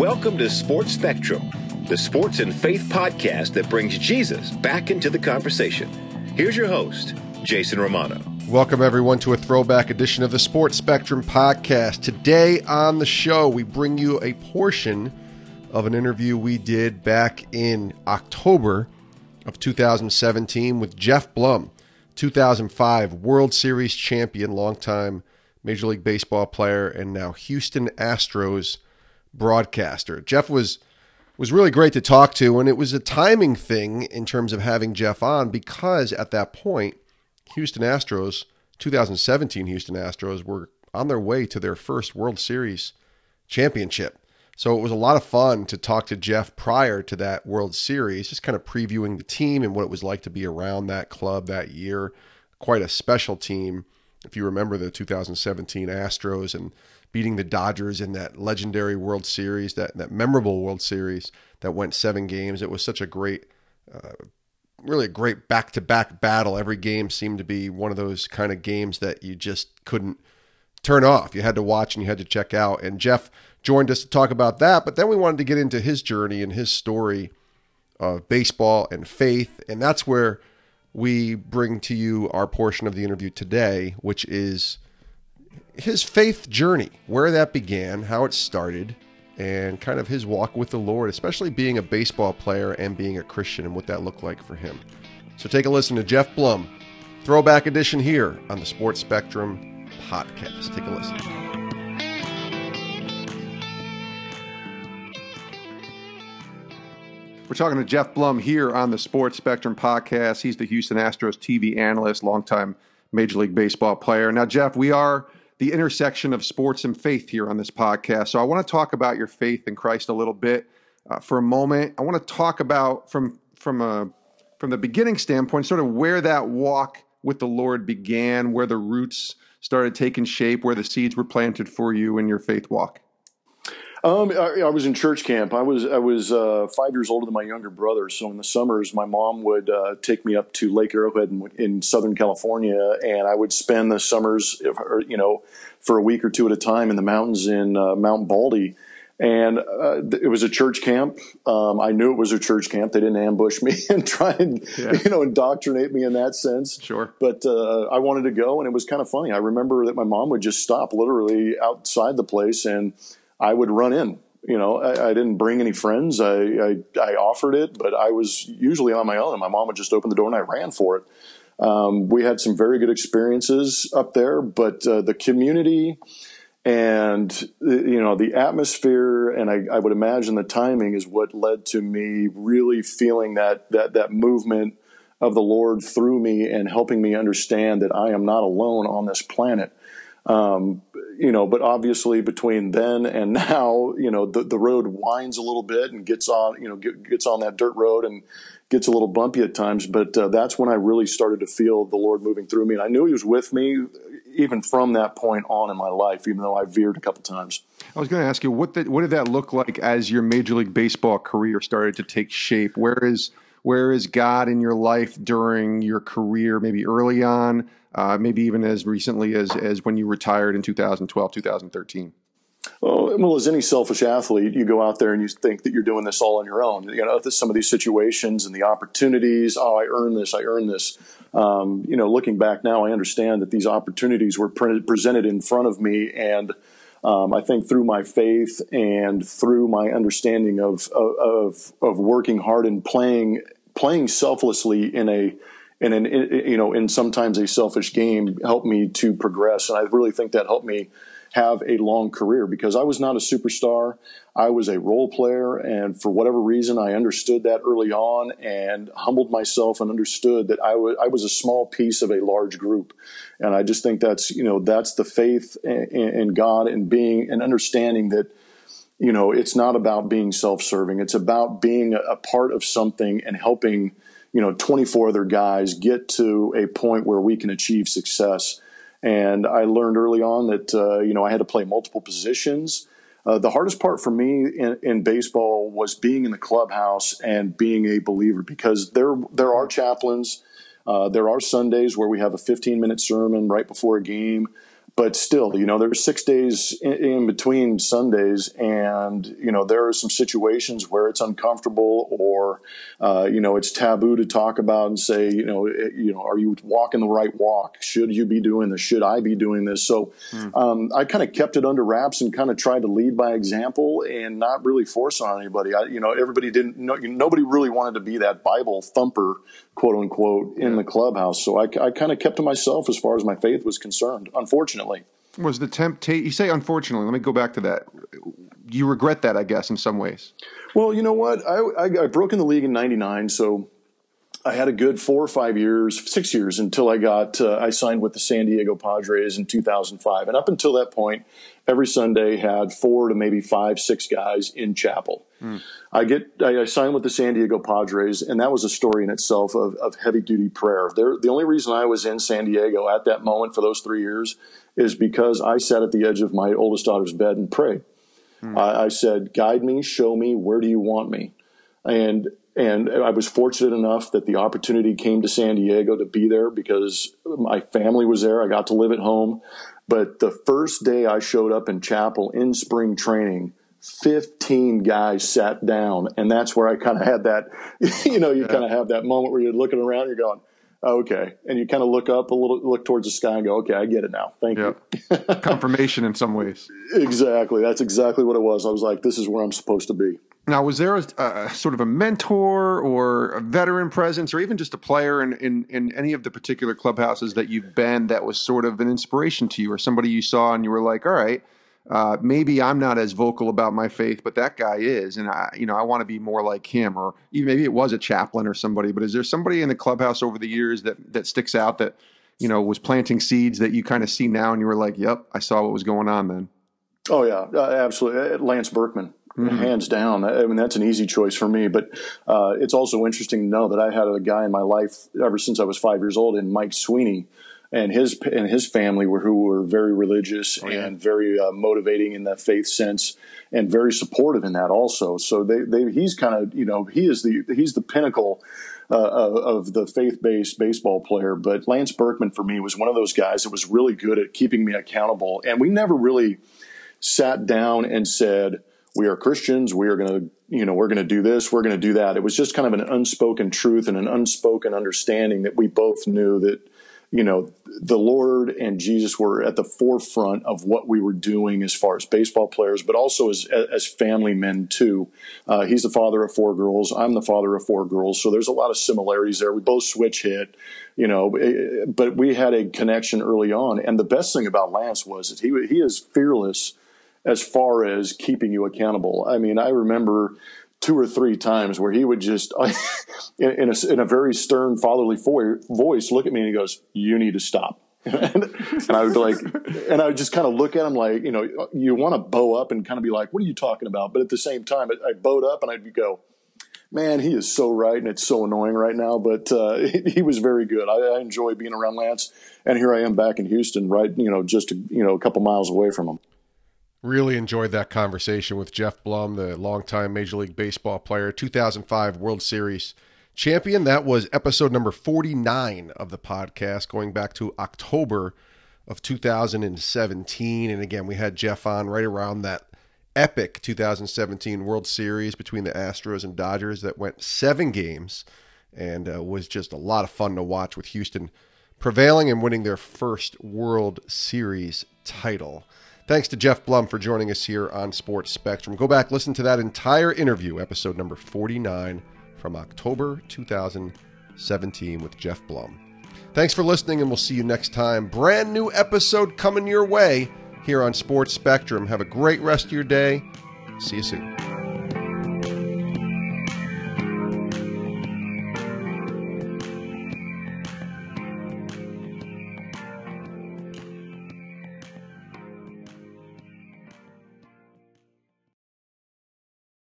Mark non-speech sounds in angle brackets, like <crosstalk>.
Welcome to Sports Spectrum, the sports and faith podcast that brings Jesus back into the conversation. Here's your host, Jason Romano. Welcome, everyone, to a throwback edition of the Sports Spectrum podcast. Today on the show, we bring you a portion of an interview we did back in October of 2017 with Geoff Blum, 2005 World Series champion, longtime Major League Baseball player, and now Houston Astros broadcaster. Geoff was was really great to talk to, and it was a timing thing in terms of having Geoff on because at that point, Houston Astros, 2017 Houston Astros, were on their way to their first World Series championship. So it was a lot of fun to talk to Geoff prior to that World Series, just kind of previewing the team and what it was like to be around that club that year. Quite a special team. If you remember the 2017 Astros and beating the Dodgers in that legendary World Series, that that memorable World Series that went seven games. It was such a great, uh, really a great back to back battle. Every game seemed to be one of those kind of games that you just couldn't turn off. You had to watch and you had to check out. And Geoff joined us to talk about that. But then we wanted to get into his journey and his story of baseball and faith, and that's where we bring to you our portion of the interview today, which is his faith journey, where that began, how it started, and kind of his walk with the Lord, especially being a baseball player and being a Christian and what that looked like for him. So take a listen to Geoff Blum, throwback edition here on the Sports Spectrum podcast. Take a listen. We're talking to Geoff Blum here on the Sports Spectrum podcast. He's the Houston Astros TV analyst, longtime Major League Baseball player. Now, Geoff, we are the intersection of sports and faith here on this podcast. So I want to talk about your faith in Christ a little bit uh, for a moment. I want to talk about from from a from the beginning standpoint, sort of where that walk with the Lord began, where the roots started taking shape, where the seeds were planted for you in your faith walk. Um, I, I, was in church camp. I was I was uh, five years older than my younger brother. So in the summers, my mom would uh, take me up to Lake Arrowhead in, in, Southern California, and I would spend the summers, you know, for a week or two at a time in the mountains in uh, Mount Baldy. And uh, it was a church camp. Um, I knew it was a church camp. They didn't ambush me <laughs> and try and yeah. you know indoctrinate me in that sense. Sure. But uh, I wanted to go, and it was kind of funny. I remember that my mom would just stop literally outside the place and I would run in. You know, I, I didn't bring any friends. I, I, I offered it, but I was usually on my own. And my mom would just open the door and I ran for it. Um, we had some very good experiences up there, but uh, the community and you know the atmosphere and I, I, would imagine the timing is what led to me really feeling that that that movement of the Lord through me and helping me understand that I am not alone on this planet. Um, you know, but obviously between then and now, you know, the, the road winds a little bit and gets on, you know, get, gets on that dirt road and gets a little bumpy at times. But uh, that's when I really started to feel the Lord moving through me. And I knew He was with me even from that point on in my life, even though I veered a couple times. I was going to ask you, what, the, what did that look like as your Major League Baseball career started to take shape? Where is, where is God in your life during your career, maybe early on? uh, maybe even as recently as, as when you retired in 2012, 2013? Well, as any selfish athlete, you go out there and you think that you're doing this all on your own. You know, some of these situations and the opportunities. Oh, I earned this. I earned this. Um, you know, looking back now, I understand that these opportunities were pre- presented in front of me, and um, I think through my faith and through my understanding of, of of working hard and playing playing selflessly in a and in, you know in sometimes a selfish game helped me to progress. And i really think that helped me have a long career because i was not a superstar. I was a role player and for whatever reason i understood that early on and humbled myself and understood that I was I was a small piece of a large group. And i just think that's you know that's the faith in, in god and being and understanding that you know it's not about being self-serving. It's about being a part of something and helping you know 24 other guys get to a point where we can achieve success and i learned early on that uh, you know i had to play multiple positions. Uh, the hardest part for me in, in, baseball was being in the clubhouse and being a believer because there there are chaplains. Uh, there are sundays where we have a 15 minute sermon right before a game but still, you know, there's six days in, in, between Sundays, and you know there are some situations where it's uncomfortable, or uh, you know it's taboo to talk about and say, you know, it, you know, are you walking the right walk? Should you be doing this? Should I be doing this? So mm. um, I kind of kept it under wraps and kind of tried to lead by example and not really force on anybody. I, you know, everybody didn't. No, nobody really wanted to be that Bible thumper, quote unquote, in yeah. the clubhouse. So I, I kind of kept to myself as far as my faith was concerned. Unfortunately was the temptation? You say unfortunately. Let me go back to that. You regret that, I guess, in some ways. Well, you know what? I, I, I broke in the league in '99, so I had a good four or five years, six years until I got uh, I signed with the San Diego Padres in 2005, and up until that point, every Sunday had four to maybe five, six guys in chapel. Mm. I get I, I signed with the San Diego Padres, and that was a story in itself of, of heavy duty prayer. There, the only reason I was in San Diego at that moment for those three years is because I sat at the edge of my oldest daughter's bed and prayed. Hmm. I, I said, "Guide me, show me, where do you want me?" And and I was fortunate enough that the opportunity came to San Diego to be there because my family was there. I got to live at home. But the first day I showed up in chapel in spring training, 15 guys sat down. And that's where I kind of had that, <laughs> you know, you yeah. kind of have that moment where you're looking around, you're going, okay. And you kind of look up a little, look towards the sky and go, okay, I get it now. Thank yep. you. Confirmation in some ways. <laughs> Exactly. That's exactly what it was. I was like, this is where I'm supposed to be. Now, was there a, a, sort of a mentor or a veteran presence or even just a player in, in, in any of the particular clubhouses that you've been that was sort of an inspiration to you or somebody you saw and you were like, all right, uh, maybe I'm not as vocal about my faith, but that guy is, and I, you know, I want to be more like him, or even maybe it was a chaplain or somebody. But is there somebody in the clubhouse over the years that that sticks out that you know was planting seeds that you kind of see now, and you were like, "Yep, I saw what was going on then." Oh yeah, uh, absolutely. Uh, Lance Berkman, mm-hmm. hands down. I mean, that's an easy choice for me. But uh, it's also interesting to know that I had a guy in my life ever since I was five years old, and Mike Sweeney and his and his family were who were very religious oh, yeah. and very uh, motivating in that faith sense and very supportive in that also. So they, they he's kind of you know he is the he's the pinnacle. Uh, of the faith-based baseball player, but Lance Berkman for me was one of those guys that was really good at keeping me accountable. And we never really sat down and said, "We are Christians. We are going to, you know, we're going to do this. We're going to do that." It was just kind of an unspoken truth and an unspoken understanding that we both knew that you know, the Lord and Jesus were at the forefront of what we were doing as far as baseball players, but also as as family men too. Uh, he's the father of four girls. I'm the father of four girls. So there's a lot of similarities there. We both switch hit, you know, eh, but we had a connection early on. And the best thing about Lance was that he he is fearless as far as keeping you accountable. I mean, I remember two or three times where he would just, <laughs> in, in, a, in a very stern fatherly voice, look at me and he goes, "You need to stop." <laughs> and, and, I would be like, and I would just kind of look at him like, you know, you want to bow up and kind of be like, "What are you talking about?" But at the same time, I, I bowed up and I'd go, "Man, he is so right, and it's so annoying right now." But uh, <laughs> he, he, was very good. I, I enjoy being around Lance, and here I am back in Houston, right? You know, just you know a couple miles away from him. Really enjoyed that conversation with Geoff Blum, the longtime Major League Baseball player, 2005 World Series champion. That was episode number 49 of the podcast, going back to October of 2017. And again, we had Geoff on right around that epic 2017 World Series between the Astros and Dodgers that went seven games and uh, was just a lot of fun to watch with Houston prevailing and winning their first World Series title. Thanks to Geoff Blum for joining us here on Sports Spectrum. Go back, listen to that entire interview, episode number 49 from October 2017 with Geoff Blum. Thanks for listening, and we'll see you next time. Brand new episode coming your way here on Sports Spectrum. Have a great rest of your day. See you soon.